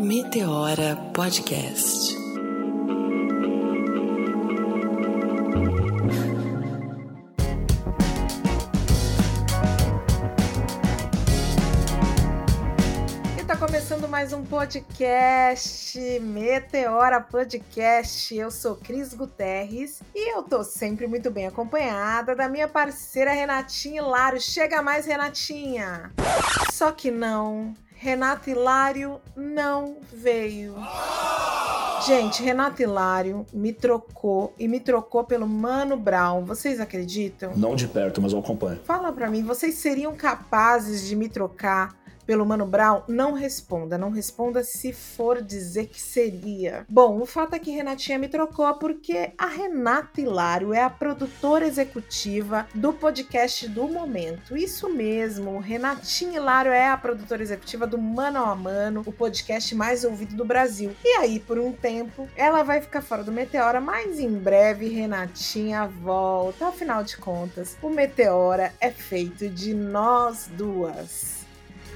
Meteora Podcast. E tá começando mais um podcast, Meteora Podcast. Eu sou Cris Guterres e eu tô sempre muito bem acompanhada da minha parceira Renatinha Hilário. Chega mais, Renatinha! Só que não, Renato Hilário não veio. Gente, Renato Hilário me trocou e me trocou pelo Mano Brown. Vocês acreditam? Não de perto, mas eu acompanho. Fala pra mim, vocês seriam capazes de me trocar pelo Mano Brown? Não responda, não responda se for dizer que seria. Bom, o fato é que Renatinha me trocou porque a Renata Hilário é a produtora executiva do podcast do momento. Isso mesmo, Renatinha Hilário é a produtora executiva do Mano a Mano, o podcast mais ouvido do Brasil. E aí, por um tempo, ela vai ficar fora do Meteora, mas em breve Renatinha volta. Afinal de contas, o Meteora é feito de nós duas.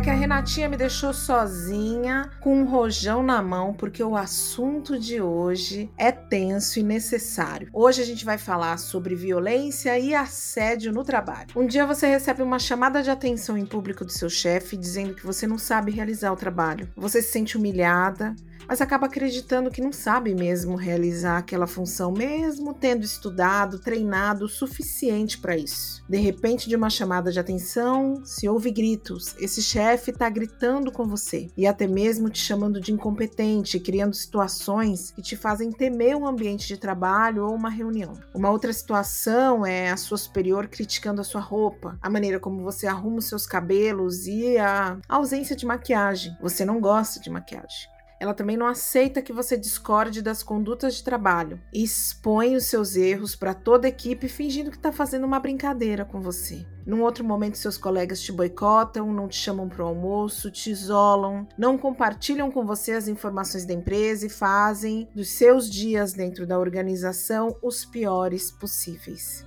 que a Renatinha me deixou sozinha com um rojão na mão, porque o assunto de hoje é tenso e necessário. Hoje a gente vai falar sobre violência e assédio no trabalho. Um dia você recebe uma chamada de atenção em público do seu chefe dizendo que você não sabe realizar o trabalho. Você se sente humilhada, mas acaba acreditando que não sabe mesmo realizar aquela função, mesmo tendo estudado, treinado o suficiente para isso. De repente, de uma chamada de atenção, se ouve gritos. Esse chefe está gritando com você e até mesmo te chamando de incompetente, criando situações que te fazem temer um ambiente de trabalho ou uma reunião. Uma outra situação é a sua superior criticando a sua roupa, a maneira como você arruma os seus cabelos e a ausência de maquiagem. Você não gosta de maquiagem. Ela também não aceita que você discorde das condutas de trabalho e expõe os seus erros para toda a equipe fingindo que está fazendo uma brincadeira com você. Num outro momento, seus colegas te boicotam, não te chamam para o almoço, te isolam, não compartilham com você as informações da empresa e fazem dos seus dias dentro da organização os piores possíveis.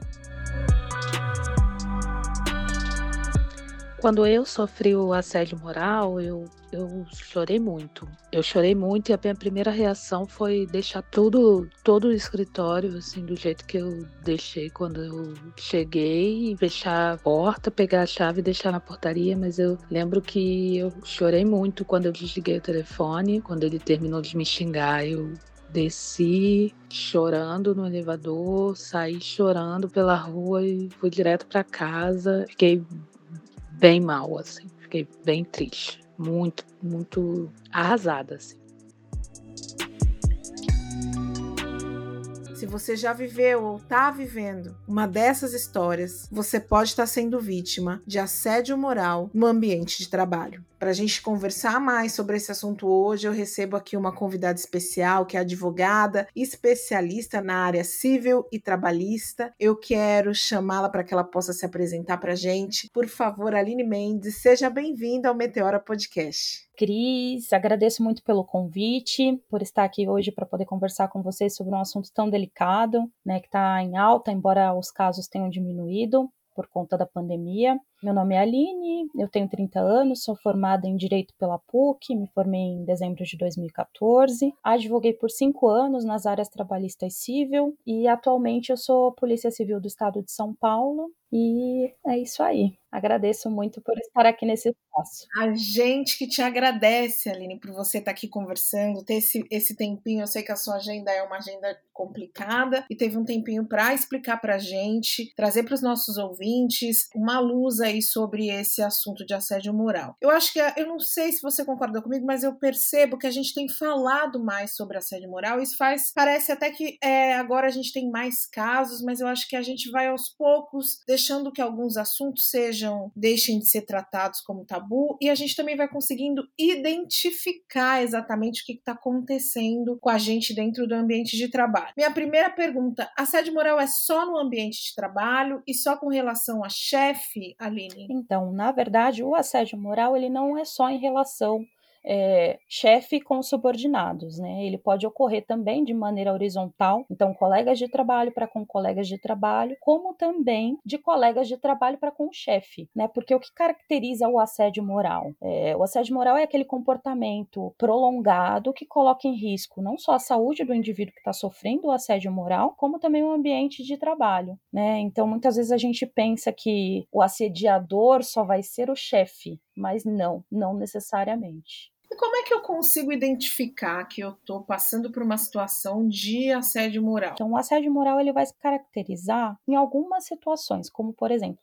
Quando eu sofri o assédio moral, eu, eu chorei muito. Eu chorei muito e a minha primeira reação foi deixar tudo, todo o escritório, assim, do jeito que eu deixei quando eu cheguei, fechar a porta, pegar a chave e deixar na portaria. Mas eu lembro que eu chorei muito quando eu desliguei o telefone, quando ele terminou de me xingar. Eu desci chorando no elevador, saí chorando pela rua e fui direto para casa. Fiquei bem mal, assim. Fiquei bem triste. Muito, muito arrasada, assim. Se você já viveu ou está vivendo uma dessas histórias, você pode estar sendo vítima de assédio moral no ambiente de trabalho. Para a gente conversar mais sobre esse assunto hoje, eu recebo aqui uma convidada especial, que é advogada especialista na área civil e trabalhista. Eu quero chamá-la para que ela possa se apresentar para a gente. Por favor, Aline Mendes, seja bem-vinda ao Meteora Podcast. Cris, agradeço muito pelo convite, por estar aqui hoje para poder conversar com vocês sobre um assunto tão delicado, né, que está em alta, embora os casos tenham diminuído por conta da pandemia. Meu nome é Aline, eu tenho 30 anos, sou formada em Direito pela PUC, me formei em dezembro de 2014. Advoguei por cinco anos nas áreas trabalhista e civil e atualmente eu sou Polícia Civil do Estado de São Paulo. E é isso aí. Agradeço muito por estar aqui nesse espaço. A gente que te agradece, Aline, por você estar aqui conversando, ter esse, esse tempinho. Eu sei que a sua agenda é uma agenda complicada e teve um tempinho para explicar para a gente, trazer para os nossos ouvintes uma luz aí sobre esse assunto de assédio moral. Eu acho que, eu não sei se você concorda comigo, mas eu percebo que a gente tem falado mais sobre assédio moral. Isso faz, parece até que é, agora a gente tem mais casos, mas eu acho que a gente vai aos poucos deixando que alguns assuntos sejam deixem de ser tratados como tabu e a gente também vai conseguindo identificar exatamente o que está acontecendo com a gente dentro do ambiente de trabalho. Minha primeira pergunta: assédio moral é só no ambiente de trabalho e só com relação a chefe, Aline? Então, na verdade, o assédio moral ele não é só em relação é, chefe com subordinados, né? Ele pode ocorrer também de maneira horizontal, então colegas de trabalho para com colegas de trabalho, como também de colegas de trabalho para com o chefe, né? Porque o que caracteriza o assédio moral? É, o assédio moral é aquele comportamento prolongado que coloca em risco não só a saúde do indivíduo que está sofrendo o assédio moral, como também o ambiente de trabalho, né? Então muitas vezes a gente pensa que o assediador só vai ser o chefe, mas não, não necessariamente. E como é que eu consigo identificar que eu estou passando por uma situação de assédio moral? Então, o assédio moral ele vai se caracterizar em algumas situações, como por exemplo,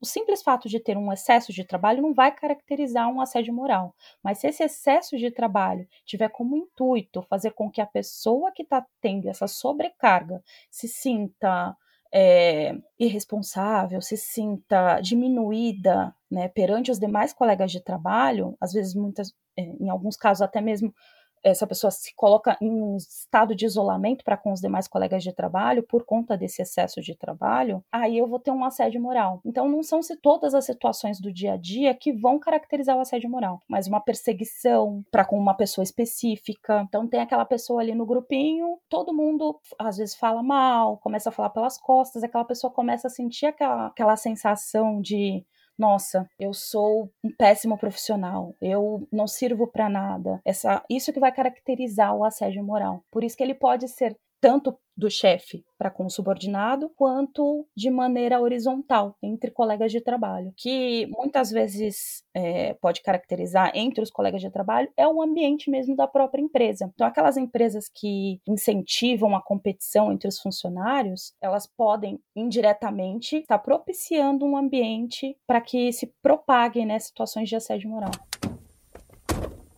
o simples fato de ter um excesso de trabalho não vai caracterizar um assédio moral, mas se esse excesso de trabalho tiver como intuito fazer com que a pessoa que está tendo essa sobrecarga se sinta é, irresponsável, se sinta diminuída né, perante os demais colegas de trabalho, às vezes, muitas, é, em alguns casos, até mesmo essa pessoa se coloca em um estado de isolamento para com os demais colegas de trabalho por conta desse excesso de trabalho, aí eu vou ter um assédio moral. Então não são se todas as situações do dia a dia que vão caracterizar o assédio moral, mas uma perseguição para com uma pessoa específica. Então tem aquela pessoa ali no grupinho, todo mundo às vezes fala mal, começa a falar pelas costas, aquela pessoa começa a sentir aquela, aquela sensação de nossa, eu sou um péssimo profissional, eu não sirvo para nada. Essa, isso que vai caracterizar o assédio moral. Por isso que ele pode ser tanto do chefe para com o subordinado, quanto de maneira horizontal entre colegas de trabalho, que muitas vezes é, pode caracterizar entre os colegas de trabalho é o ambiente mesmo da própria empresa. Então, aquelas empresas que incentivam a competição entre os funcionários, elas podem indiretamente estar propiciando um ambiente para que se propaguem né, situações de assédio moral.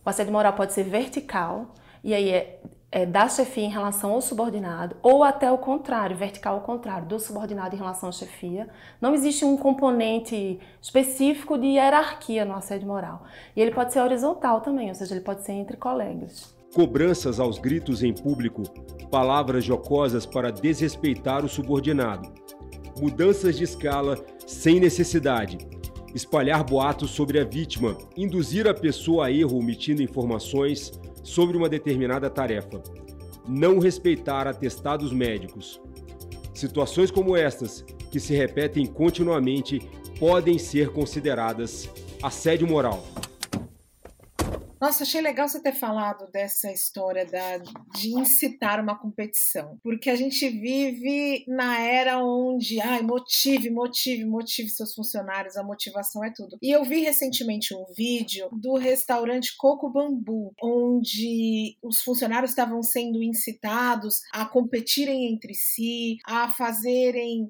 O assédio moral pode ser vertical, e aí é é, da chefia em relação ao subordinado, ou até o contrário, vertical ao contrário, do subordinado em relação à chefia. Não existe um componente específico de hierarquia no assédio moral. E ele pode ser horizontal também, ou seja, ele pode ser entre colegas. Cobranças aos gritos em público, palavras jocosas para desrespeitar o subordinado, mudanças de escala sem necessidade, espalhar boatos sobre a vítima, induzir a pessoa a erro omitindo informações, sobre uma determinada tarefa, não respeitar atestados médicos. Situações como estas, que se repetem continuamente, podem ser consideradas assédio moral. Nossa, achei legal você ter falado dessa história da, de incitar uma competição, porque a gente vive na era onde, ai, motive, motive, motive seus funcionários, a motivação é tudo. E eu vi recentemente um vídeo do restaurante Coco Bambu, onde os funcionários estavam sendo incitados a competirem entre si, a fazerem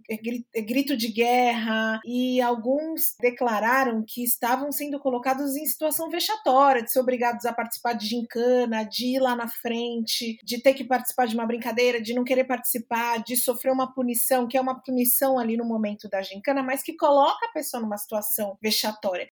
grito de guerra, e alguns declararam que estavam sendo colocados em situação vexatória, de ser obrigados a participar de gincana, de ir lá na frente, de ter que participar de uma brincadeira, de não querer participar, de sofrer uma punição, que é uma punição ali no momento da gincana, mas que coloca a pessoa numa situação vexatória.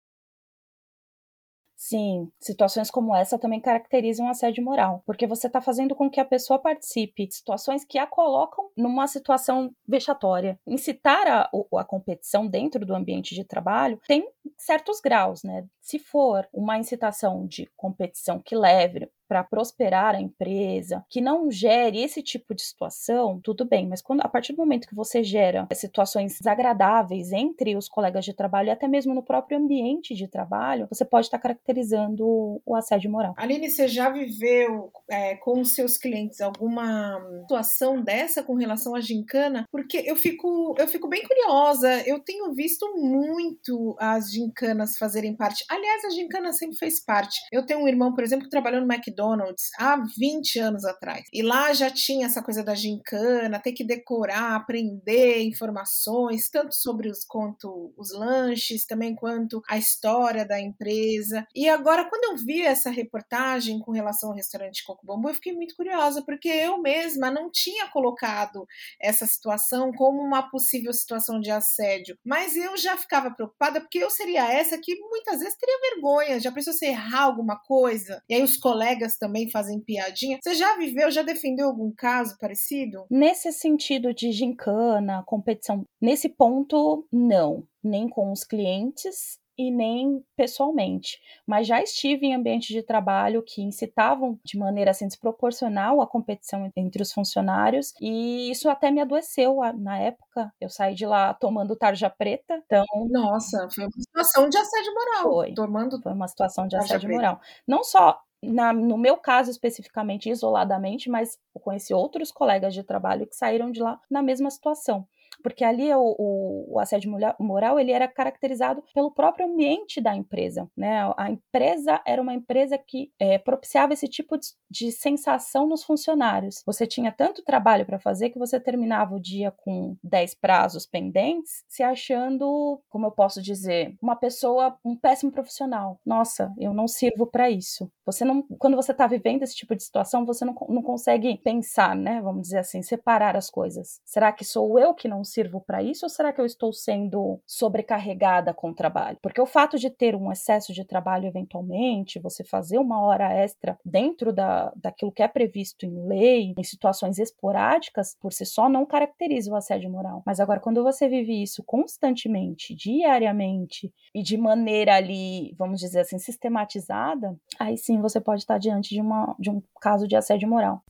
Sim, situações como essa também caracterizam assédio moral, porque você está fazendo com que a pessoa participe de situações que a colocam numa situação vexatória. Incitar a, a competição dentro do ambiente de trabalho tem certos graus, né? Se for uma incitação de competição que leve para prosperar a empresa, que não gere esse tipo de situação, tudo bem, mas quando a partir do momento que você gera situações desagradáveis entre os colegas de trabalho e até mesmo no próprio ambiente de trabalho, você pode estar caracterizando o assédio moral. Aline, você já viveu é, com os seus clientes alguma situação dessa com relação à gincana? Porque eu fico, eu fico bem curiosa, eu tenho visto muito as gincanas fazerem parte. Aliás, a gincana sempre fez parte. Eu tenho um irmão, por exemplo, que trabalhou no McDonald's McDonald's há 20 anos atrás. E lá já tinha essa coisa da gincana, ter que decorar, aprender informações, tanto sobre os quanto os lanches, também quanto a história da empresa. E agora, quando eu vi essa reportagem com relação ao restaurante Coco Bambu, eu fiquei muito curiosa, porque eu mesma não tinha colocado essa situação como uma possível situação de assédio. Mas eu já ficava preocupada, porque eu seria essa que muitas vezes teria vergonha. Já pensou se errar alguma coisa? E aí os colegas também fazem piadinha. Você já viveu, já defendeu algum caso parecido? Nesse sentido de gincana, competição, nesse ponto, não. Nem com os clientes e nem pessoalmente, mas já estive em ambientes de trabalho que incitavam de maneira assim desproporcional a competição entre os funcionários e isso até me adoeceu na época. Eu saí de lá tomando tarja preta, então nossa, foi uma situação de assédio moral. Foi, tomando foi uma situação de assédio preta. moral. Não só na, no meu caso especificamente, isoladamente, mas eu conheci outros colegas de trabalho que saíram de lá na mesma situação porque ali o, o, o, assédio moral ele era caracterizado pelo próprio ambiente da empresa, né? A empresa era uma empresa que é, propiciava esse tipo de, de, sensação nos funcionários. Você tinha tanto trabalho para fazer que você terminava o dia com 10 prazos pendentes, se achando, como eu posso dizer, uma pessoa, um péssimo profissional. Nossa, eu não sirvo para isso. Você não, quando você está vivendo esse tipo de situação, você não, não consegue pensar, né? Vamos dizer assim, separar as coisas. Será que sou eu que não sirvo para isso ou será que eu estou sendo sobrecarregada com o trabalho? Porque o fato de ter um excesso de trabalho eventualmente, você fazer uma hora extra dentro da, daquilo que é previsto em lei, em situações esporádicas, por si só, não caracteriza o assédio moral. Mas agora, quando você vive isso constantemente, diariamente e de maneira ali, vamos dizer assim, sistematizada, aí sim você pode estar diante de, uma, de um caso de assédio moral.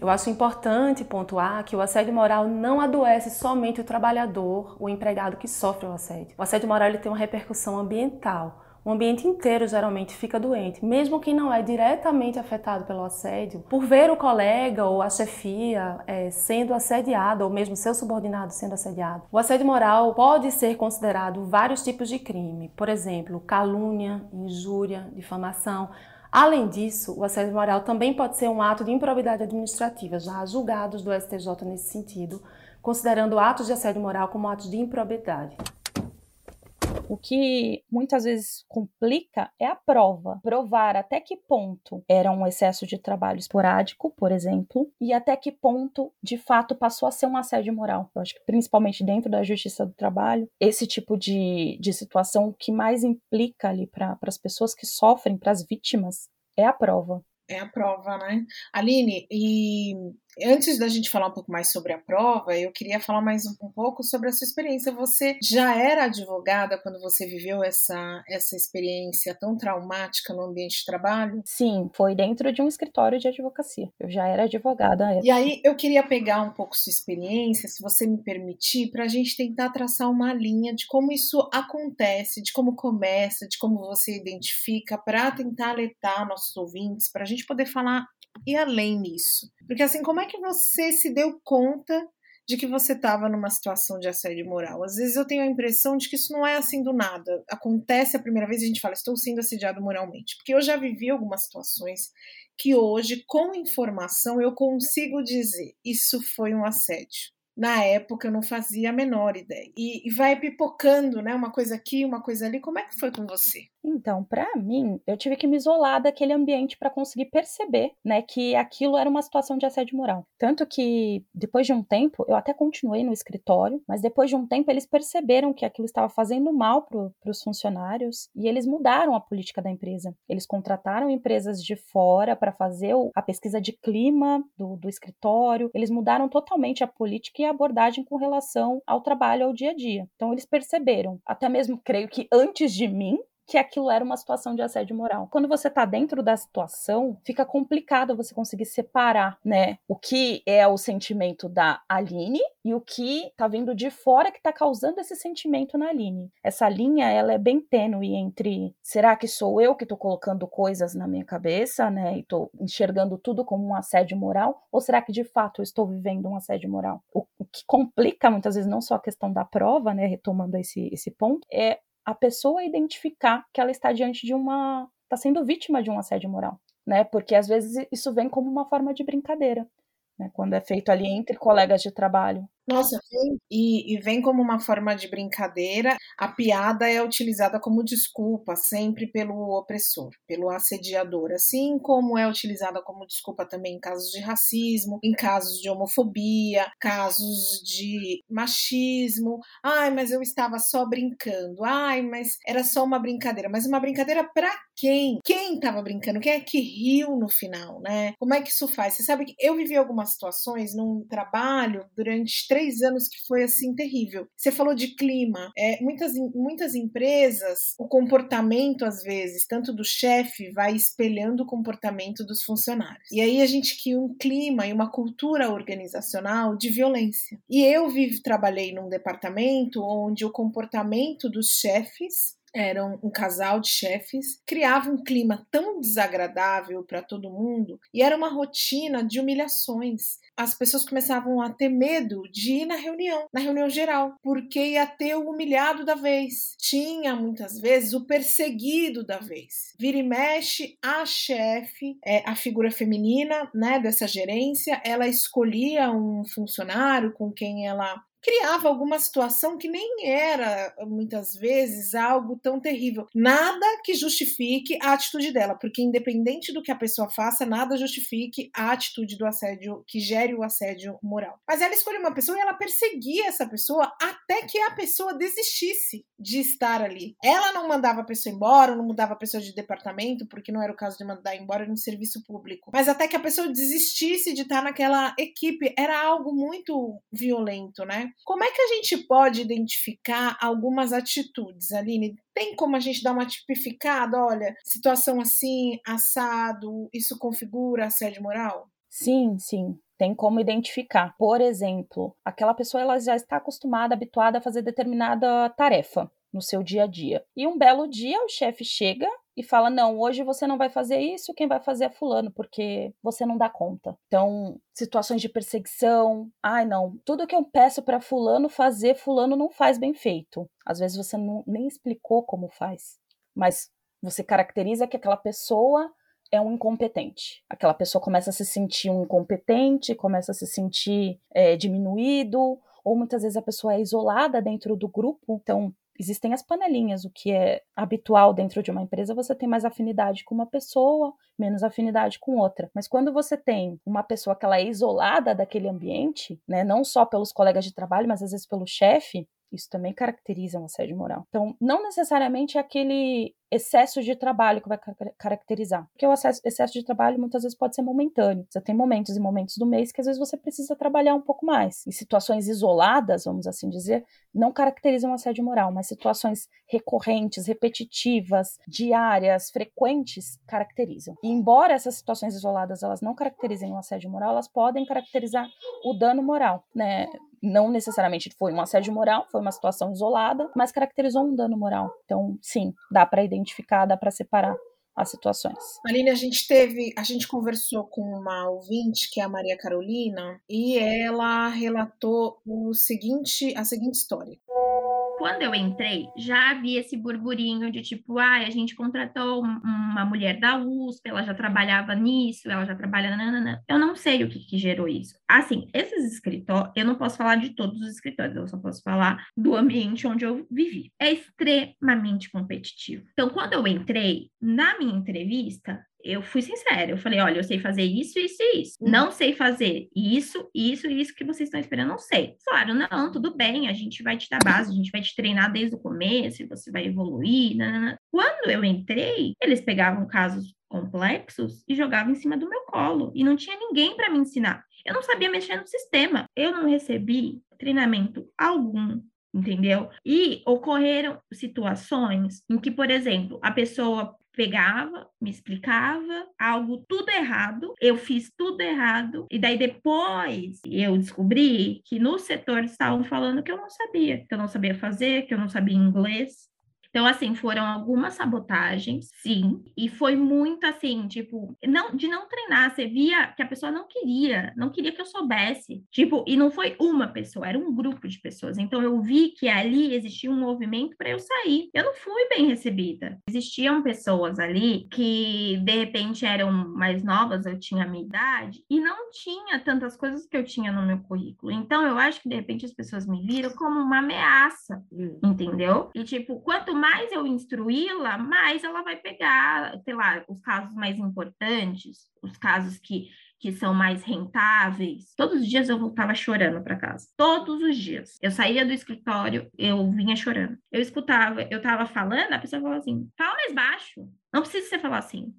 Eu acho importante pontuar que o assédio moral não adoece somente o trabalhador, o empregado que sofre o assédio. O assédio moral ele tem uma repercussão ambiental. O ambiente inteiro geralmente fica doente, mesmo quem não é diretamente afetado pelo assédio, por ver o colega ou a chefia é, sendo assediado, ou mesmo seu subordinado sendo assediado. O assédio moral pode ser considerado vários tipos de crime, por exemplo, calúnia, injúria, difamação, Além disso, o assédio moral também pode ser um ato de improbidade administrativa, já há julgados do STJ nesse sentido, considerando atos de assédio moral como atos de improbidade. O que muitas vezes complica é a prova. Provar até que ponto era um excesso de trabalho esporádico, por exemplo, e até que ponto de fato passou a ser um assédio moral. Eu acho que principalmente dentro da justiça do trabalho, esse tipo de, de situação que mais implica ali para as pessoas que sofrem, para as vítimas, é a prova. É a prova, né? Aline, e Antes da gente falar um pouco mais sobre a prova, eu queria falar mais um, um, pouco sobre a sua experiência. Você já era advogada quando você viveu essa, essa experiência tão traumática no ambiente de trabalho? Sim, foi dentro de um escritório de advocacia. Eu já era advogada. E aí eu queria pegar um pouco sua experiência, se você me permitir, para a gente tentar traçar uma linha de como isso acontece, de como começa, de como você identifica, para tentar alertar nossos ouvintes, para a gente poder falar e além nisso. Porque assim, como é que você se deu conta de que você estava numa situação de assédio moral? Às vezes eu tenho a impressão de que isso não é assim do nada. Acontece a primeira vez e a gente fala, estou sendo assediado moralmente. Porque eu já vivi algumas situações que hoje, com informação, eu consigo dizer, isso foi um assédio na época eu não fazia a menor ideia. E, e, vai pipocando, né? Uma coisa aqui, uma coisa ali. Como é que foi com você? Então, para mim, eu tive que me isolar daquele ambiente para conseguir perceber, né, que aquilo era uma situação de assédio moral. Tanto que depois de um tempo, eu até continuei no escritório, mas depois de um tempo eles perceberam que aquilo estava fazendo mal para os funcionários e eles mudaram a política da empresa. Eles contrataram empresas de fora para fazer a pesquisa de clima do, do escritório. Eles mudaram totalmente a política e a abordagem com relação ao trabalho, ao dia a dia. Então eles perceberam, até mesmo creio que antes de mim, que aquilo era uma situação de assédio moral. Quando você está dentro da situação, fica complicado você conseguir separar, né, o que é o sentimento da Aline e o que está vindo de fora que está causando esse sentimento na Aline. Essa linha, ela é bem tênue entre será que sou eu que estou colocando coisas na minha cabeça, né, e estou enxergando tudo como um assédio moral, ou será que de fato eu estou vivendo um assédio moral? O, o que complica muitas vezes não só a questão da prova, né, retomando esse, esse ponto, é a pessoa identificar que ela está diante de uma está sendo vítima de um assédio moral, né? Porque às vezes isso vem como uma forma de brincadeira, né? Quando é feito ali entre colegas de trabalho. Nossa, e, e, vem como uma forma de brincadeira. A piada é utilizada como desculpa sempre pelo opressor, pelo assediador, assim como é utilizada como desculpa também em casos de racismo, em casos de homofobia, casos de machismo. Ai, mas eu estava só brincando. Ai, mas era só uma brincadeira. Mas uma brincadeira para quem? Quem estava brincando? Quem é que riu no final, né? Como é que isso faz? Você sabe que eu vivi algumas situações num trabalho durante três três anos que foi assim terrível. Você falou de clima. É, muitas, muitas empresas, o comportamento, às vezes, tanto do chefe, vai espelhando o comportamento dos funcionários. E aí a gente cria um clima e uma cultura organizacional de violência. E eu vivo, trabalhei num departamento onde o comportamento dos chefes eram um casal de chefes, criava um clima tão desagradável para todo mundo e era uma rotina de humilhações. As pessoas começavam a ter medo de ir na reunião, na reunião geral, porque ia ter o humilhado da vez. Tinha muitas vezes o perseguido da vez. Vira e mexe, a chefe, é, a figura feminina né, dessa gerência, ela escolhia um funcionário com quem ela criava alguma situação que nem era muitas vezes algo tão terrível. Nada que justifique a atitude dela, porque independente do que a pessoa faça, nada justifique a atitude do assédio que gere o assédio moral. Mas ela escolheu uma pessoa e ela perseguia essa pessoa até que a pessoa desistisse de estar ali. Ela não mandava a pessoa embora, não mudava a pessoa de departamento, porque não era o caso de mandar embora no serviço público. Mas até que a pessoa desistisse de estar naquela equipe, era algo muito violento, né? Como é que a gente pode identificar algumas atitudes, Aline? Tem como a gente dar uma tipificada? Olha, situação assim, assado, isso configura assédio moral? Sim, sim tem como identificar. Por exemplo, aquela pessoa ela já está acostumada, habituada a fazer determinada tarefa no seu dia a dia. E um belo dia o chefe chega e fala: Não, hoje você não vai fazer isso, quem vai fazer é Fulano, porque você não dá conta. Então, situações de perseguição, ai não, tudo que eu peço para Fulano fazer, Fulano não faz bem feito. Às vezes você não, nem explicou como faz, mas você caracteriza que aquela pessoa é um incompetente. Aquela pessoa começa a se sentir um incompetente, começa a se sentir é, diminuído, ou muitas vezes a pessoa é isolada dentro do grupo, então Existem as panelinhas, o que é habitual dentro de uma empresa, você tem mais afinidade com uma pessoa, menos afinidade com outra. Mas quando você tem uma pessoa que ela é isolada daquele ambiente, né, não só pelos colegas de trabalho, mas às vezes pelo chefe, isso também caracteriza um assédio moral. Então, não necessariamente é aquele excesso de trabalho que vai caracterizar. Porque o excesso de trabalho muitas vezes pode ser momentâneo. Você tem momentos e momentos do mês que às vezes você precisa trabalhar um pouco mais. E situações isoladas, vamos assim dizer, não caracterizam assédio moral, mas situações recorrentes, repetitivas, diárias, frequentes, caracterizam. E embora essas situações isoladas elas não caracterizem o assédio moral, elas podem caracterizar o dano moral, né? Não necessariamente foi um assédio moral, foi uma situação isolada, mas caracterizou um dano moral. Então, sim, dá para identificar dá para separar as situações. Aline, a gente teve, a gente conversou com uma ouvinte, que é a Maria Carolina, e ela relatou o seguinte, a seguinte história quando eu entrei, já havia esse burburinho de tipo, ah, a gente contratou uma mulher da USP, ela já trabalhava nisso, ela já trabalha. Nanana. Eu não sei o que, que gerou isso. Assim, esses escritórios, eu não posso falar de todos os escritórios, eu só posso falar do ambiente onde eu vivi. É extremamente competitivo. Então, quando eu entrei, na minha entrevista, eu fui sincera, eu falei, olha, eu sei fazer isso, isso e isso. Uhum. Não sei fazer isso, isso e isso que vocês estão esperando, não sei. Falaram, não, tudo bem, a gente vai te dar base, a gente vai te treinar desde o começo, você vai evoluir. Nanana. Quando eu entrei, eles pegavam casos complexos e jogavam em cima do meu colo, e não tinha ninguém para me ensinar. Eu não sabia mexer no sistema. Eu não recebi treinamento algum entendeu? E ocorreram situações em que, por exemplo, a pessoa pegava, me explicava algo tudo errado, eu fiz tudo errado, e daí depois eu descobri que no setor estavam falando que eu não sabia, que eu não sabia fazer, que eu não sabia inglês. Então, assim, foram algumas sabotagens, sim, e foi muito assim, tipo, não, de não treinar, você via que a pessoa não queria, não queria que eu soubesse, tipo, e não foi uma pessoa, era um grupo de pessoas. Então, eu vi que ali existia um movimento para eu sair. Eu não fui bem recebida. Existiam pessoas ali que, de repente, eram mais novas, eu tinha a minha idade, e não tinha tantas coisas que eu tinha no meu currículo. Então, eu acho que, de repente, as pessoas me viram como uma ameaça, hum. entendeu? E, tipo, quanto mais eu instruí-la, mais ela vai pegar, sei lá, os casos mais importantes, os casos que que são mais rentáveis. Todos os dias eu voltava chorando para casa. Todos os dias. Eu saía do escritório, eu vinha chorando. Eu escutava, eu tava falando, a pessoa falava assim: fala mais baixo. Não precisa você falar assim.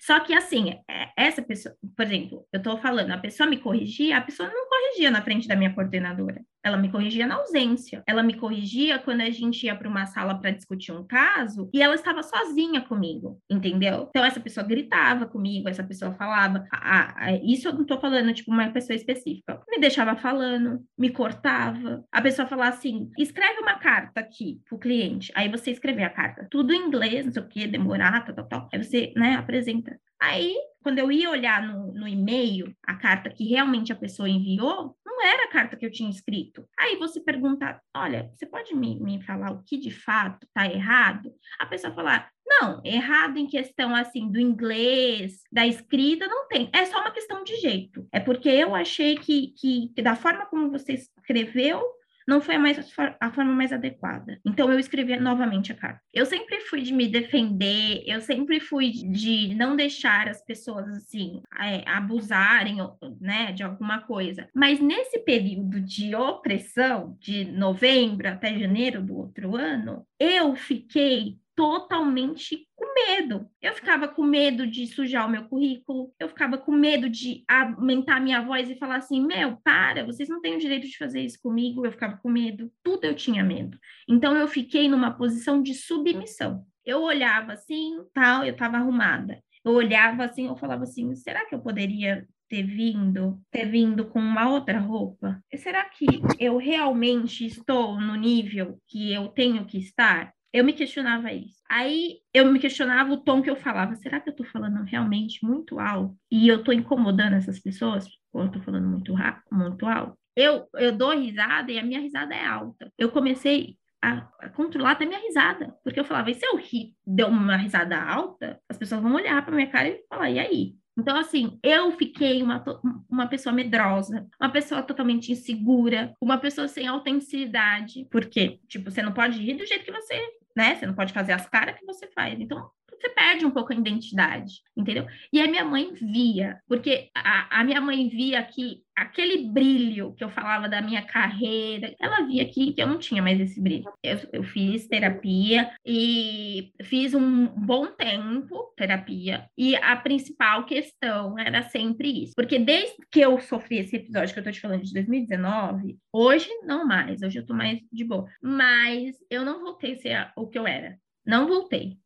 Só que assim, é, essa pessoa, por exemplo, eu estou falando, a pessoa me corrigia, a pessoa não corrigia na frente da minha coordenadora. Ela me corrigia na ausência. Ela me corrigia quando a gente ia para uma sala para discutir um caso e ela estava sozinha comigo, entendeu? Então essa pessoa gritava comigo, essa pessoa falava. Ah, isso eu não estou falando tipo uma pessoa específica. Me deixava falando, me cortava. A pessoa falava assim: escreve uma carta aqui pro cliente. Aí você escreve a carta, tudo em inglês, não sei o que, demorar, tal, tal, tal. Aí você, né, apresenta. Aí, quando eu ia olhar no, no e-mail a carta que realmente a pessoa enviou, não era a carta que eu tinha escrito. Aí você pergunta, olha, você pode me, me falar o que de fato está errado? A pessoa falar, não, errado em questão assim do inglês, da escrita, não tem. É só uma questão de jeito. É porque eu achei que, que, que da forma como você escreveu, não foi a, mais, a forma mais adequada. Então eu escrevi novamente a carta. Eu sempre fui de me defender, eu sempre fui de não deixar as pessoas assim é, abusarem, né, de alguma coisa. Mas nesse período de opressão, de novembro até janeiro do outro ano, eu fiquei totalmente com medo. Eu ficava com medo de sujar o meu currículo, eu ficava com medo de aumentar minha voz e falar assim: meu, para, vocês não têm o direito de fazer isso comigo. Eu ficava com medo, tudo eu tinha medo. Então eu fiquei numa posição de submissão. Eu olhava assim, tal, eu estava arrumada. Eu olhava assim, eu falava assim: será que eu poderia ter vindo, ter vindo com uma outra roupa? Será que eu realmente estou no nível que eu tenho que estar? Eu me questionava isso. Aí eu me questionava o tom que eu falava. Será que eu tô falando realmente muito alto? E eu tô incomodando essas pessoas? Ou eu tô falando muito rápido, muito alto? Eu, eu dou risada e a minha risada é alta. Eu comecei a, a controlar até minha risada. Porque eu falava, e se eu rir, deu uma risada alta, as pessoas vão olhar para minha cara e falar, e aí? Então, assim, eu fiquei uma, uma pessoa medrosa, uma pessoa totalmente insegura, uma pessoa sem autenticidade. Porque, tipo, você não pode rir do jeito que você né? Você não pode fazer as caras que você faz. Então, você perde um pouco a identidade, entendeu? E a minha mãe via, porque a, a minha mãe via que aquele brilho que eu falava da minha carreira, ela via que, que eu não tinha mais esse brilho. Eu, eu fiz terapia e fiz um bom tempo terapia, e a principal questão era sempre isso. Porque desde que eu sofri esse episódio que eu tô te falando de 2019, hoje não mais, hoje eu tô mais de boa. Mas eu não voltei a ser o que eu era. Não voltei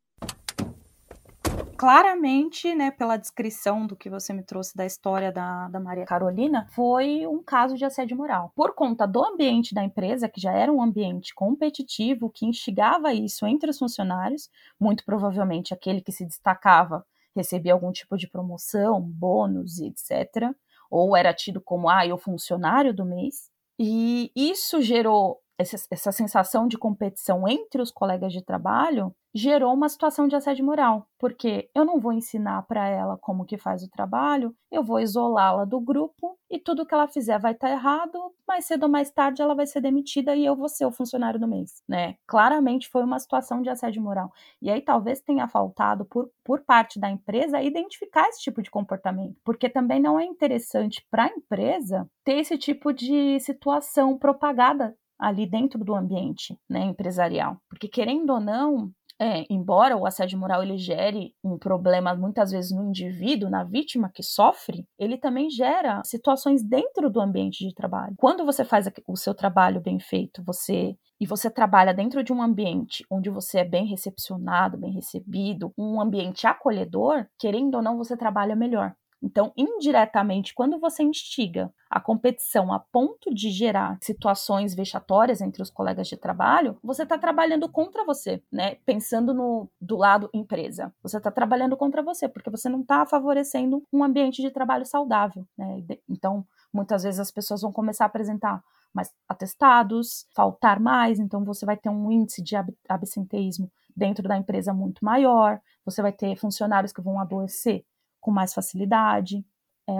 claramente, né, pela descrição do que você me trouxe da história da, da Maria Carolina, foi um caso de assédio moral. Por conta do ambiente da empresa, que já era um ambiente competitivo, que instigava isso entre os funcionários, muito provavelmente aquele que se destacava recebia algum tipo de promoção, bônus etc. Ou era tido como, ah, o funcionário do mês. E isso gerou essa, essa sensação de competição entre os colegas de trabalho gerou uma situação de assédio moral, porque eu não vou ensinar para ela como que faz o trabalho, eu vou isolá-la do grupo e tudo que ela fizer vai estar tá errado, mais cedo ou mais tarde ela vai ser demitida e eu vou ser o funcionário do mês, né? Claramente foi uma situação de assédio moral. E aí talvez tenha faltado por, por parte da empresa identificar esse tipo de comportamento, porque também não é interessante para a empresa ter esse tipo de situação propagada ali dentro do ambiente né, empresarial. Porque, querendo ou não, é, embora o assédio moral ele gere um problema muitas vezes no indivíduo, na vítima que sofre, ele também gera situações dentro do ambiente de trabalho. Quando você faz o seu trabalho bem feito, você e você trabalha dentro de um ambiente onde você é bem recepcionado, bem recebido, um ambiente acolhedor, querendo ou não, você trabalha melhor Então, indiretamente, quando você instiga a competição a ponto de gerar situações vexatórias entre os colegas de trabalho, você está trabalhando contra você, né? Pensando no do lado empresa, você está trabalhando contra você porque você não está favorecendo um ambiente de trabalho saudável, né? Então, muitas vezes as pessoas vão começar a apresentar mais atestados, faltar mais, então você vai ter um índice de absenteísmo dentro da empresa muito maior, você vai ter funcionários que vão adoecer com mais facilidade. É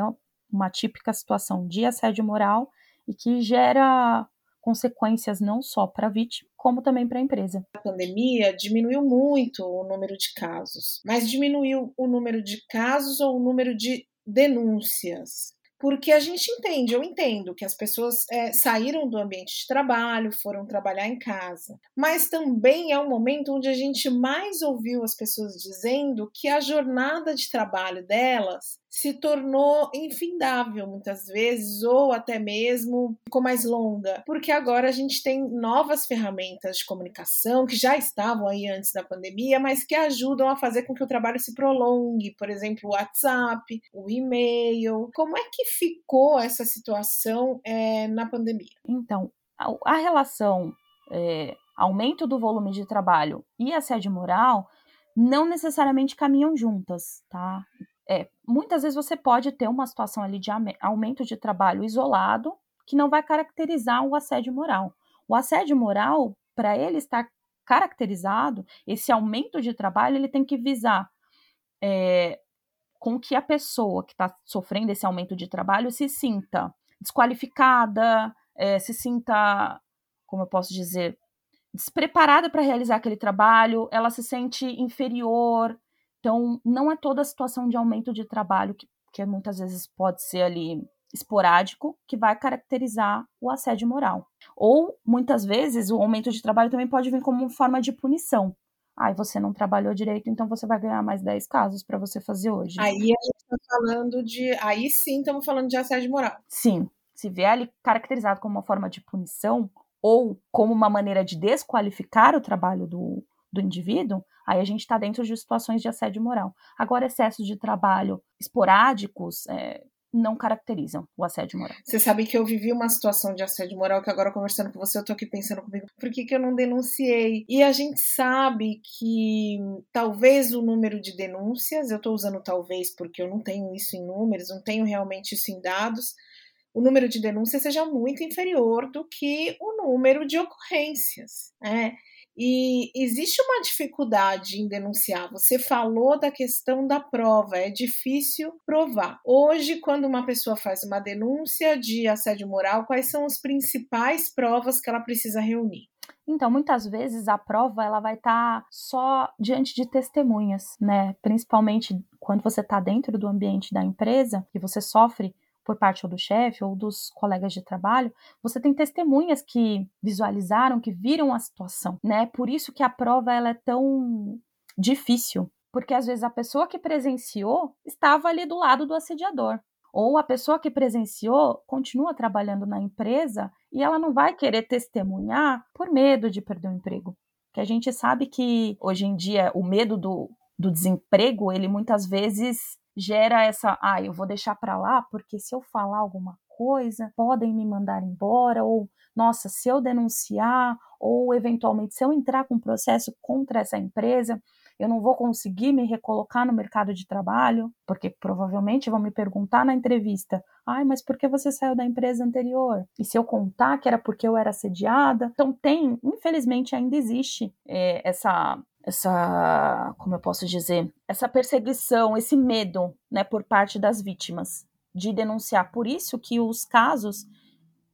uma típica situação de assédio moral e que gera consequências não só para a vítima, como também para a empresa. A pandemia diminuiu muito o número de casos, mas diminuiu o número de casos ou o número de denúncias porque a gente entende, eu entendo que as pessoas é, saíram do ambiente de trabalho, foram trabalhar em casa, mas também é um momento onde a gente mais ouviu as pessoas dizendo que a jornada de trabalho delas se tornou infindável muitas vezes, ou até mesmo ficou mais longa, porque agora a gente tem novas ferramentas de comunicação que já estavam aí antes da pandemia, mas que ajudam a fazer com que o trabalho se prolongue, por exemplo, o WhatsApp, o e-mail. Como é que ficou essa situação é, na pandemia? Então, a, relação é, aumento do volume de trabalho e assédio moral não necessariamente caminham juntas, tá? É, muitas vezes você pode ter uma situação ali de aumento de trabalho isolado que não vai caracterizar o assédio moral. O assédio moral, para ele estar caracterizado, esse aumento de trabalho ele tem que visar é, com que a pessoa que está sofrendo esse aumento de trabalho se sinta desqualificada, é, se sinta, como eu posso dizer, despreparada para realizar aquele trabalho, ela se sente inferior, então, não é toda a situação de aumento de trabalho, que, que muitas vezes pode ser ali esporádico, que vai caracterizar o assédio moral. Ou, muitas vezes, o aumento de trabalho também pode vir como uma forma de punição. Ai, ah, você não trabalhou direito, então você vai ganhar mais 10 casos para você fazer hoje. Aí a gente está falando de. Aí sim estamos falando de assédio moral. Sim. Se vier ali caracterizado como uma forma de punição ou como uma maneira de desqualificar o trabalho do, do indivíduo, aí a gente está dentro de situações de assédio moral. Agora, excessos de trabalho esporádicos é, não caracterizam o assédio moral. Você sabe que eu vivi uma situação de assédio moral que agora conversando com você, eu tô aqui pensando comigo, por que, que eu não denunciei? E a gente sabe que talvez o número de denúncias, eu tô usando talvez porque eu não tenho isso em números, não tenho realmente isso em dados, o número de denúncias seja muito inferior do que o número de ocorrências. Né? E existe uma dificuldade em denunciar. Você falou da questão da prova, é difícil provar. Hoje, quando uma pessoa faz uma denúncia de assédio moral, quais são as principais provas que ela precisa reunir? Então, muitas vezes a prova ela vai estar tá só diante de testemunhas, né? Principalmente quando você está dentro do ambiente da empresa e você sofre por parte ou do chefe ou dos colegas de trabalho, você tem testemunhas que visualizaram, que viram a situação, né? Por isso que a prova ela é tão difícil, porque às vezes a pessoa que presenciou estava ali do lado do assediador, ou a pessoa que presenciou continua trabalhando na empresa e ela não vai querer testemunhar por medo de perder o emprego. Que a gente sabe que hoje em dia o medo do, do desemprego, ele muitas vezes gera essa, ah, eu vou deixar para lá porque se eu falar alguma coisa, podem me mandar embora ou nossa, se eu denunciar ou eventualmente se eu entrar com um processo contra essa empresa, eu não vou conseguir me recolocar no mercado de trabalho, porque provavelmente vão me perguntar na entrevista: ai, mas por que você saiu da empresa anterior? E se eu contar que era porque eu era assediada? Então, tem, infelizmente, ainda existe é, essa essa, como eu posso dizer, essa perseguição, esse medo, né, por parte das vítimas de denunciar. Por isso que os casos,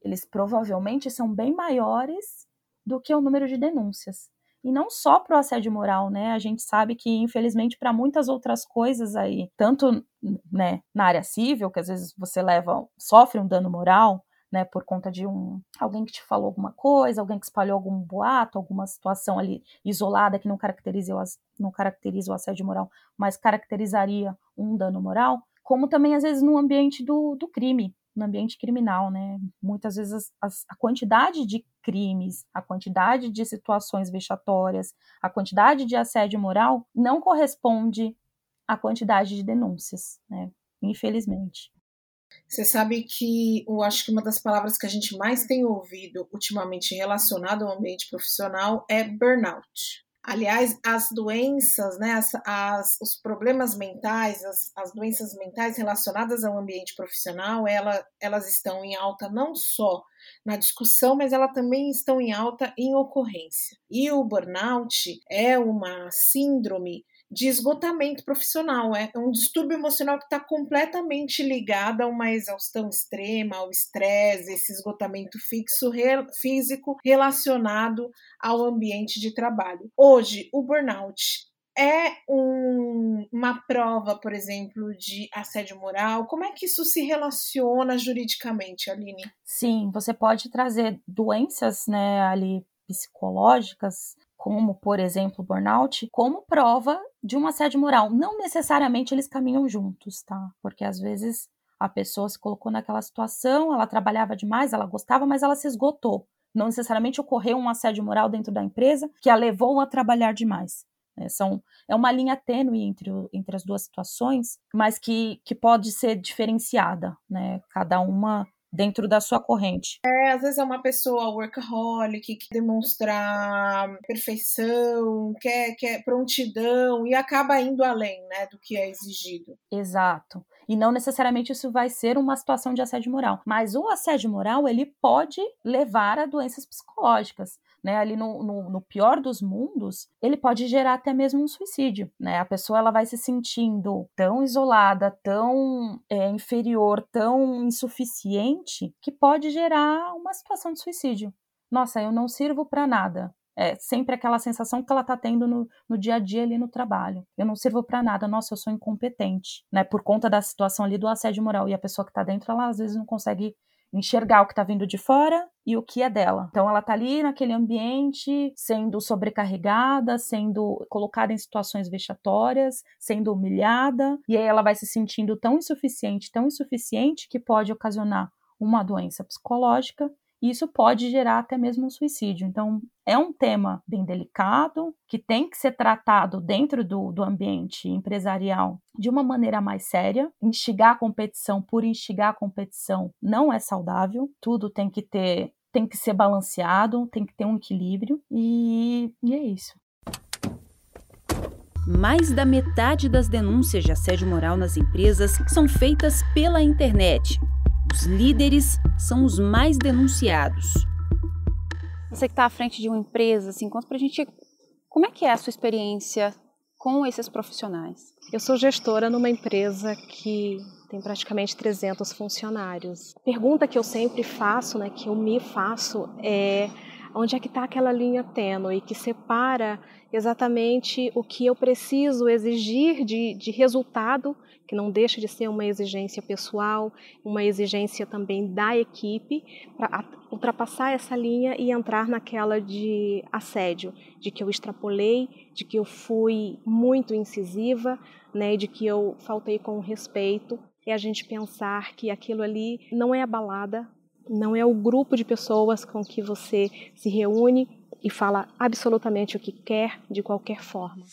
eles provavelmente são bem maiores do que o número de denúncias. E não só para o assédio moral, né? A gente sabe que, infelizmente, para muitas outras coisas aí, tanto né, na área civil, que às vezes você leva, sofre um dano moral, né, por conta de um alguém que te falou alguma coisa, alguém que espalhou algum boato, alguma situação ali isolada que não caracteriza, não caracteriza o assédio moral, mas caracterizaria um dano moral, como também às vezes no ambiente do, do crime, no ambiente criminal, né? Muitas vezes as, as, a quantidade de crimes, a quantidade de situações vexatórias, a quantidade de assédio moral não corresponde à quantidade de denúncias, né? infelizmente. Você sabe que eu acho que uma das palavras que a gente mais tem ouvido ultimamente relacionada ao ambiente profissional é burnout. Aliás, as doenças, né, as, as, os problemas mentais, as, as, doenças mentais relacionadas ao ambiente profissional, ela, elas estão em alta não só na discussão, mas elas também estão em alta em ocorrência. E o burnout é uma síndrome de esgotamento profissional. É um distúrbio emocional que está completamente ligado a uma exaustão extrema, ao estresse, esse esgotamento fixo, re, físico relacionado ao ambiente de trabalho. Hoje, o burnout é um, uma prova, por exemplo, de assédio moral? Como é que isso se relaciona juridicamente, Aline? Sim, você pode trazer doenças né, ali psicológicas como, por exemplo, burnout, como prova de um assédio moral. Não necessariamente eles caminham juntos, tá? Porque às vezes a pessoa se colocou naquela situação, ela trabalhava demais, ela gostava, mas ela se esgotou. Não necessariamente ocorreu um assédio moral dentro da empresa que a levou a trabalhar demais. É, são, é uma linha tênue entre, entre as duas situações, mas que, que pode ser diferenciada, né? Cada uma dentro da sua corrente. É, às vezes é uma pessoa workaholic que quer demonstrar perfeição, quer, quer prontidão e acaba indo além, né, do que é exigido. Exato. E não necessariamente isso vai ser uma situação de assédio moral, mas o assédio moral ele pode levar a doenças psicológicas né, ali no, no, no, pior dos mundos, ele pode gerar até mesmo um suicídio, né? A pessoa ela vai se sentindo tão isolada, tão é, inferior, tão insuficiente, que pode gerar uma situação de suicídio. Nossa, eu não sirvo para nada. É sempre aquela sensação que ela tá tendo no, no dia a dia ali no trabalho. Eu não sirvo para nada, nossa, eu sou incompetente, né? Por conta da situação ali do assédio moral. E a pessoa que tá dentro, ela às vezes não consegue enxergar o que está vindo de fora e o que é dela. Então ela está ali naquele ambiente, sendo sobrecarregada, sendo colocada em situações vexatórias, sendo humilhada, e aí ela vai se sentindo tão insuficiente, tão insuficiente que pode ocasionar uma doença psicológica e isso pode gerar até mesmo um suicídio. Então, é um tema bem delicado, que tem que ser tratado dentro do, do ambiente empresarial de uma maneira mais séria. Instigar a competição por instigar a competição não é saudável, tudo tem que ter. Tem que ser balanceado, tem que ter um equilíbrio, e, e é isso. Mais da metade das denúncias de assédio moral nas empresas são feitas pela internet. Os líderes são os mais denunciados. Você que está à frente de uma empresa, assim, conta para a gente como é que é a sua experiência com esses profissionais. Eu sou gestora numa empresa que tem praticamente 300 funcionários. A pergunta que eu sempre faço, né, que eu me faço, é onde é que está aquela linha tênue que separa exatamente o que eu preciso exigir de, de resultado que não deixa de ser uma exigência pessoal, uma exigência também da equipe, para ultrapassar essa linha e entrar naquela de assédio, de que eu extrapolei, de que eu fui muito incisiva, né, de que eu faltei com respeito. É a gente pensar que aquilo ali não é a balada, não é o grupo de pessoas com que você se reúne e fala absolutamente o que quer de qualquer forma.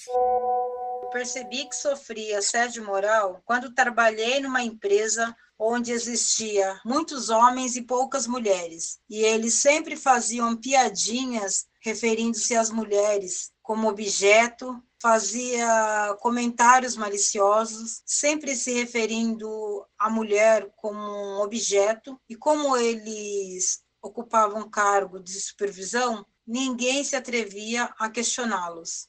Percebi que sofria assédio moral quando trabalhei numa empresa onde existia muitos homens e poucas mulheres, e eles sempre faziam piadinhas referindo-se às mulheres como objeto, fazia comentários maliciosos, sempre se referindo à mulher como um objeto, e como eles ocupavam cargo de supervisão, ninguém se atrevia a questioná-los.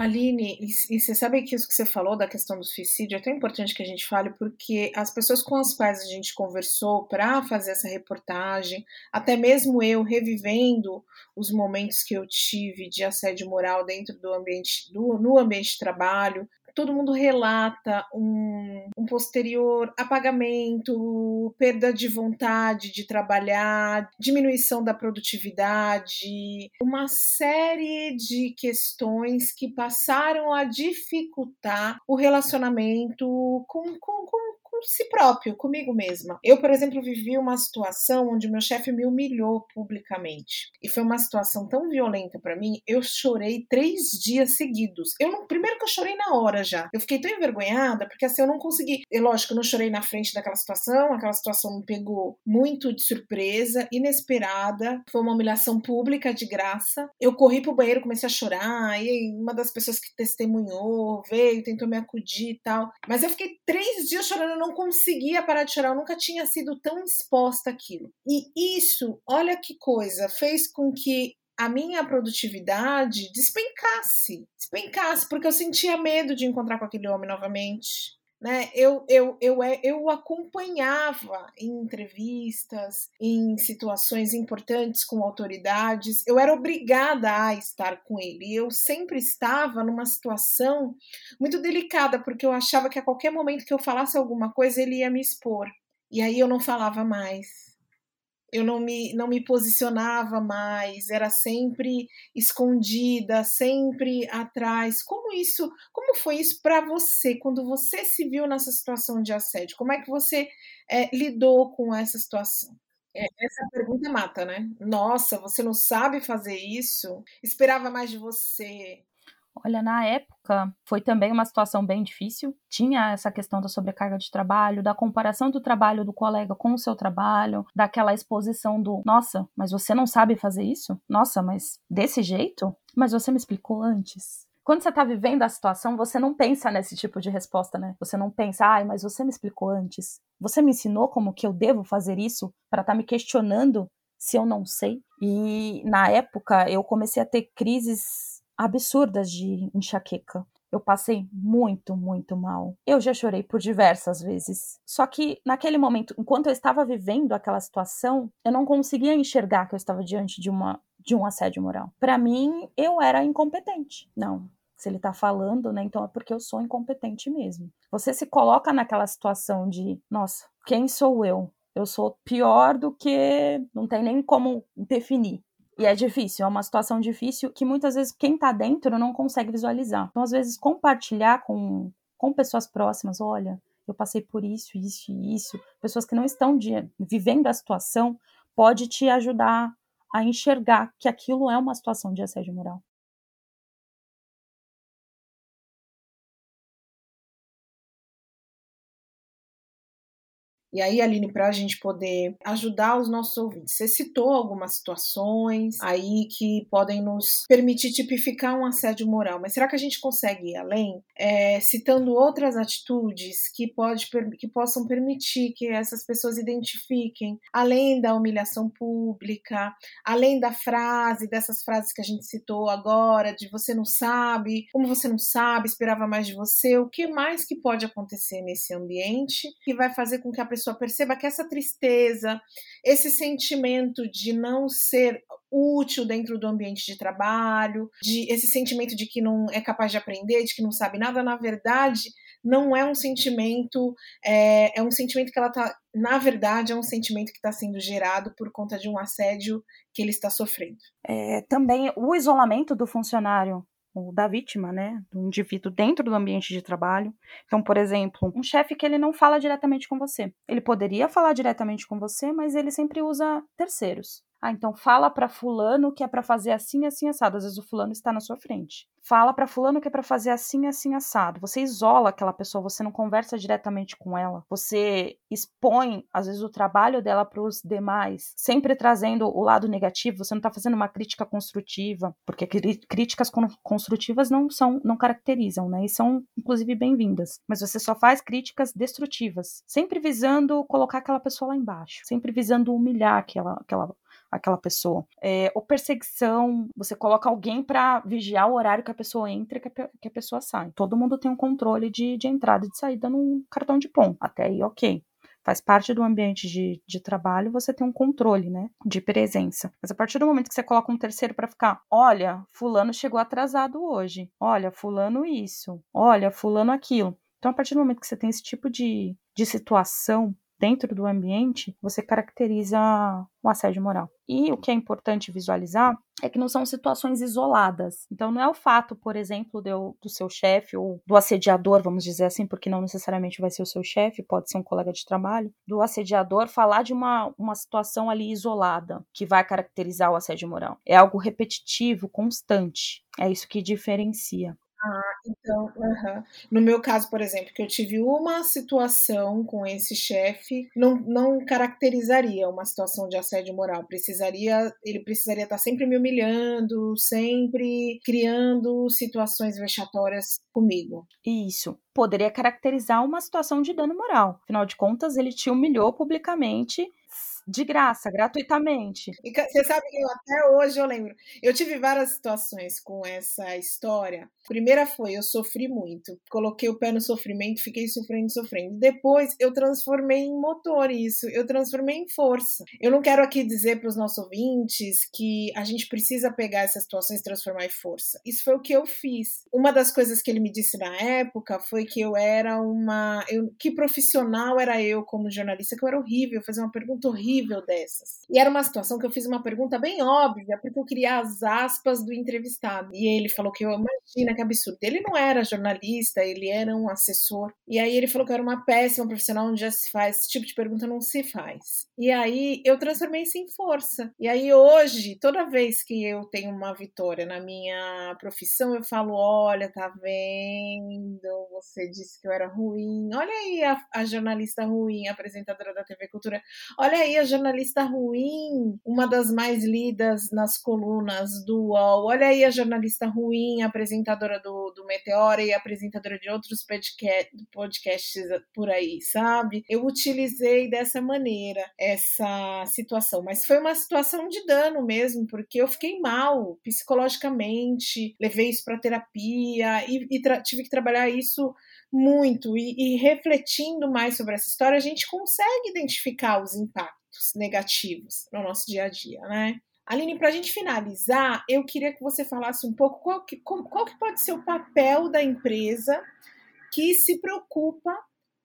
Aline, e, e, você sabe que isso que você falou da questão do suicídio é tão importante que a gente fale, porque as pessoas com as quais a gente conversou para fazer essa reportagem, até mesmo eu revivendo os momentos que eu tive de assédio moral dentro do ambiente, do, no ambiente de trabalho, todo mundo relata um, um, posterior apagamento, perda de vontade de trabalhar, diminuição da produtividade, uma série de questões que passaram a dificultar o relacionamento com, com, com, si próprio, comigo mesma. Eu, por exemplo, vivi uma situação onde meu chefe me humilhou publicamente. E foi uma situação tão violenta para mim, eu chorei três dias seguidos. Eu não, primeiro que eu chorei na hora já. Eu fiquei tão envergonhada, porque assim, eu não consegui. E lógico, eu não chorei na frente daquela situação, aquela situação me pegou muito de surpresa, inesperada. Foi uma humilhação pública de graça. Eu corri pro banheiro, comecei a chorar, e uma das pessoas que testemunhou veio, tentou me acudir e tal. Mas eu fiquei três dias chorando, eu não conseguia parar de chorar, eu nunca tinha sido tão exposta àquilo. E isso, olha que coisa, fez com que a minha produtividade despencasse, despencasse, porque eu sentia medo de encontrar com aquele homem novamente né? Eu, eu, eu, é, eu acompanhava em entrevistas, em situações importantes com autoridades, eu era obrigada a estar com ele. Eu sempre estava numa situação muito delicada, porque eu achava que a qualquer momento que eu falasse alguma coisa, ele ia me expor. E aí eu não falava mais eu não me, não me posicionava mais, era sempre escondida, sempre atrás. Como isso, como foi isso para você quando você se viu nessa situação de assédio? Como é que você é, lidou com essa situação? É, essa pergunta mata, né? Nossa, você não sabe fazer isso? Esperava mais de você. Olha, na época foi também uma situação bem difícil. Tinha essa questão da sobrecarga de trabalho, da comparação do trabalho do colega com o seu trabalho, daquela exposição do nossa, mas você não sabe fazer isso? Nossa, mas desse jeito? Mas você me explicou antes. Quando você está vivendo a situação, você não pensa nesse tipo de resposta, né? Você não pensa, ai, mas você me explicou antes. Você me ensinou como que eu devo fazer isso para estar tá me questionando se eu não sei. E na época eu comecei a ter crises absurdas de enxaqueca. Eu passei muito, muito mal. Eu já chorei por diversas vezes. Só que naquele momento, enquanto eu estava vivendo aquela situação, eu não conseguia enxergar que eu estava diante de uma de um assédio moral. Para mim, eu era incompetente. Não, se ele tá falando, né? Então é porque eu sou incompetente mesmo. Você se coloca naquela situação de, nossa, quem sou eu? Eu sou pior do que não tem nem como definir. E é difícil, é uma situação difícil que muitas vezes quem tá dentro não consegue visualizar. Então, às vezes, compartilhar com, com pessoas próximas, olha, eu passei por isso, isso e isso, pessoas que não estão de, vivendo a situação, pode te ajudar a enxergar que aquilo é uma situação de assédio moral. E aí, Aline, para a gente poder ajudar os nossos ouvintes, você citou algumas situações aí que podem nos permitir tipificar um assédio moral, mas será que a gente consegue ir além, é, citando outras atitudes que, pode, que possam permitir que essas pessoas identifiquem, além da humilhação pública, além da frase, dessas frases que a gente citou agora, de você não sabe, como você não sabe, esperava mais de você, o que mais que pode acontecer nesse ambiente que vai fazer com que a pessoa pessoa perceba que essa tristeza, esse sentimento de não ser útil dentro do ambiente de trabalho, de esse sentimento de que não é capaz de aprender, de que não sabe nada, na verdade, não é um sentimento, é, é um sentimento que ela tá, na verdade, é um sentimento que está sendo gerado por conta de um assédio que ele está sofrendo. É, também o isolamento do funcionário ou da vítima, né, do indivíduo dentro do ambiente de trabalho. Então, por exemplo, um chefe que ele não fala diretamente com você. Ele poderia falar diretamente com você, mas ele sempre usa terceiros. Ah, então fala para fulano que é para fazer assim, assim, assado. Às vezes o fulano está na sua frente. Fala para fulano que é para fazer assim, assim, assado. Você isola aquela pessoa, você não conversa diretamente com ela. Você expõe, às vezes, o trabalho dela para os demais, sempre trazendo o lado negativo. Você não está fazendo uma crítica construtiva, porque críticas construtivas não são, não caracterizam, né? E são, inclusive, bem-vindas. Mas você só faz críticas destrutivas, sempre visando colocar aquela pessoa lá embaixo, sempre visando humilhar aquela, aquela aquela pessoa. É, ou perseguição, você coloca alguém para vigiar o horário que a pessoa entra e que a, pessoa sai. Todo mundo tem um controle de, de entrada e de saída num cartão de ponto. Até aí, ok faz parte do ambiente de, de trabalho, você tem um controle, né, de presença. Mas a partir do momento que você coloca um terceiro para ficar, olha, fulano chegou atrasado hoje, olha, fulano isso, olha, fulano aquilo. Então, a partir do momento que você tem esse tipo de, de situação, dentro do ambiente, você caracteriza um assédio moral. E o que é importante visualizar é que não são situações isoladas. Então, não é o fato, por exemplo, do, do seu chefe ou do assediador, vamos dizer assim, porque não necessariamente vai ser o seu chefe, pode ser um colega de trabalho, do assediador falar de uma, uma situação ali isolada que vai caracterizar o assédio moral. É algo repetitivo, constante. É isso que diferencia. Ah, então, no meu caso, por exemplo, que eu tive uma situação com esse chefe, não, não caracterizaria uma situação de assédio moral. Precisaria, ele precisaria estar sempre me humilhando, sempre criando situações vexatórias comigo. Isso poderia caracterizar uma situação de dano moral. Afinal de contas, ele te humilhou publicamente de graça, gratuitamente. E você sabe que eu, até hoje eu lembro. Eu tive várias situações com essa história. A primeira foi, eu sofri muito. Coloquei o pé no sofrimento, fiquei sofrendo, sofrendo. Depois eu transformei em motor isso, eu transformei em força. Eu não quero aqui dizer para os nossos ouvintes que a gente precisa pegar essas situações e transformar em força. Isso foi o que eu fiz. Uma das coisas que ele me disse na época foi que eu era uma. Eu, que profissional era eu como jornalista, que eu era horrível, fazer uma pergunta horrível dessas. E era uma situação que eu fiz uma pergunta bem óbvia, porque eu queria as aspas do entrevistado. E ele falou que eu imagina que absurdo. Ele não era jornalista, ele era um assessor. E aí ele falou que eu era uma péssima profissional onde já se faz esse tipo de pergunta não se faz. E aí eu transformei isso em força. E aí hoje, toda vez que eu tenho uma vitória na minha profissão, eu falo: olha, tá vendo? Você disse que eu era ruim. Olha aí a, a jornalista ruim, apresentadora da TV Cultura. Olha aí a jornalista ruim, uma das mais lidas nas colunas do UOL. Olha aí a jornalista ruim, apresentadora do, do Meteora e apresentadora de outros podcasts por aí, sabe? Eu utilizei dessa maneira essa situação, mas foi uma situação de dano mesmo, porque eu fiquei mal psicologicamente, levei isso para terapia e, e tive que trabalhar isso muito e, e, refletindo mais sobre essa história, a gente consegue identificar os impactos negativos no nosso dia a dia, né? Aline, para a gente finalizar, eu queria que você falasse um pouco qual que, qual que pode ser o papel da empresa que se preocupa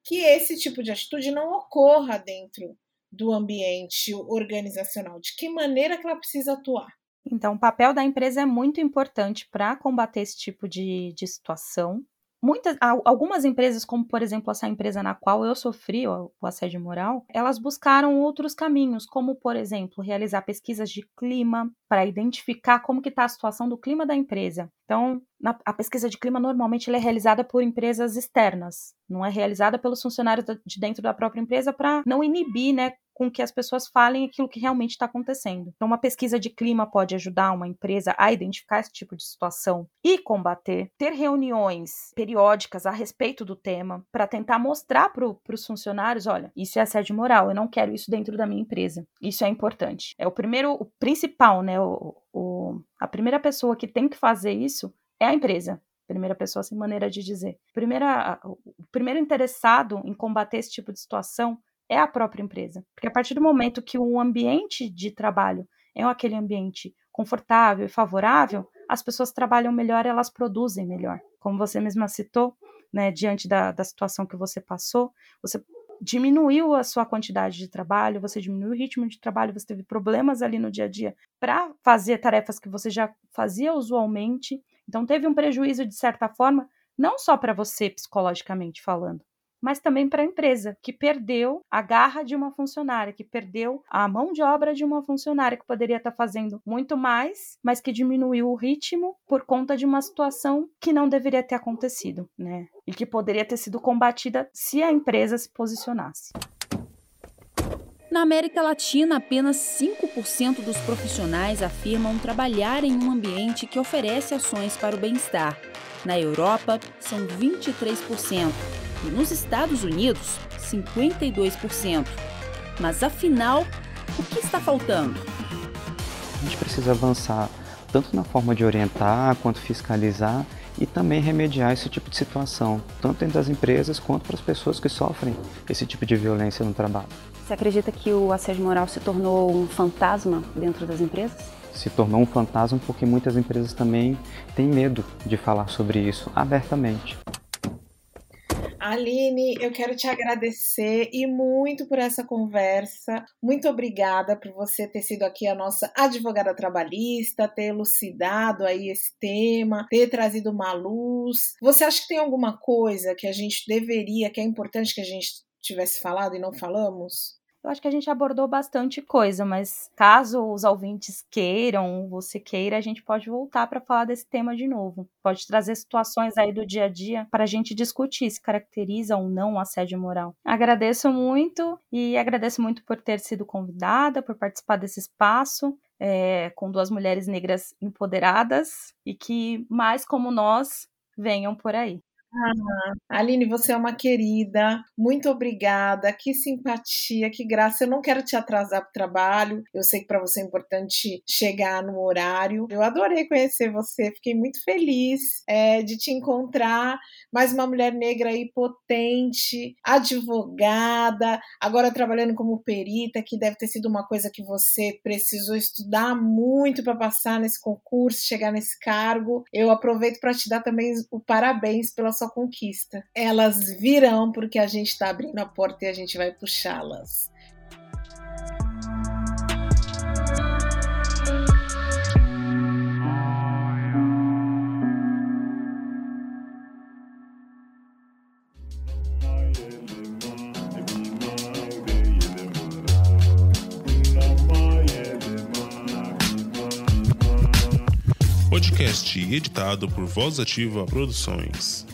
que esse tipo de atitude não ocorra dentro do ambiente organizacional. De que maneira que ela precisa atuar? Então, o papel da empresa é muito importante para combater esse tipo de, de situação muitas, algumas empresas, como por exemplo essa empresa na qual eu sofri o, o assédio moral, elas buscaram outros caminhos, como por exemplo realizar pesquisas de clima para identificar como que está a situação do clima da empresa. Então, na, a pesquisa de clima normalmente é realizada por empresas externas, não é realizada pelos funcionários de dentro da própria empresa para não inibir, né, com que as pessoas falem aquilo que realmente está acontecendo. Então, uma pesquisa de clima pode ajudar uma empresa a identificar esse tipo de situação e combater. Ter reuniões periódicas a respeito do tema para tentar mostrar para os funcionários: olha, isso é assédio moral, eu não quero isso dentro da minha empresa. Isso é importante. É o primeiro, o principal, né? O, o, a primeira pessoa que tem que fazer isso é a empresa primeira pessoa sem maneira de dizer. Primeira, o primeiro interessado em combater esse tipo de situação é a própria empresa. Porque a partir do momento que o ambiente de trabalho é aquele ambiente confortável e favorável, as pessoas trabalham melhor, elas produzem melhor. Como você mesma citou, né, diante da, da situação que você passou, você diminuiu a sua quantidade de trabalho, você diminuiu o ritmo de trabalho, você teve problemas ali no dia a dia para fazer tarefas que você já fazia usualmente. Então, teve um prejuízo, de certa forma, não só para você psicologicamente falando, mas também para a empresa, que perdeu a garra de uma funcionária, que perdeu a mão de obra de uma funcionária que poderia estar tá fazendo muito mais, mas que diminuiu o ritmo por conta de uma situação que não deveria ter acontecido, né? E que poderia ter sido combatida se a empresa se posicionasse. Na América Latina, apenas 5% dos profissionais afirmam trabalhar em um ambiente que oferece ações para o bem-estar. Na Europa, são 23% e nos Estados Unidos, 52%. Mas afinal, o que está faltando? A gente precisa avançar tanto na forma de orientar quanto fiscalizar e também remediar esse tipo de situação, tanto dentro das empresas quanto para as pessoas que sofrem esse tipo de violência no trabalho. Você acredita que o assédio moral se tornou um fantasma dentro das empresas? Se tornou um fantasma porque muitas empresas também têm medo de falar sobre isso abertamente. Aline, eu quero te agradecer e muito por essa conversa. Muito obrigada por você ter sido aqui a nossa advogada trabalhista, ter elucidado aí esse tema, ter trazido uma luz. Você acha que tem alguma coisa que a gente deveria, que é importante que a gente tivesse falado e não falamos? Eu acho que a gente abordou bastante coisa, mas caso os ouvintes queiram, você queira, a gente pode voltar para falar desse tema de novo. Pode trazer situações aí do dia a dia para a gente discutir se caracteriza ou não o assédio moral. Agradeço muito e agradeço muito por ter sido convidada, por participar desse espaço. É, com duas mulheres negras empoderadas e que mais como nós venham por aí. Ah, Aline, você é uma querida. Muito obrigada. Que simpatia, que graça. Eu não quero te atrasar para o trabalho. Eu sei que para você é importante chegar no horário. Eu adorei conhecer você. Fiquei muito feliz é, de te encontrar. Mais uma mulher negra aí potente, advogada, agora trabalhando como perita, que deve ter sido uma coisa que você precisou estudar muito para passar nesse concurso, chegar nesse cargo. Eu aproveito para te dar também o parabéns pela sua conquista. Elas virão porque a gente está abrindo a porta e a gente vai puxá-las. Podcast editado por Voz Ativa Produções.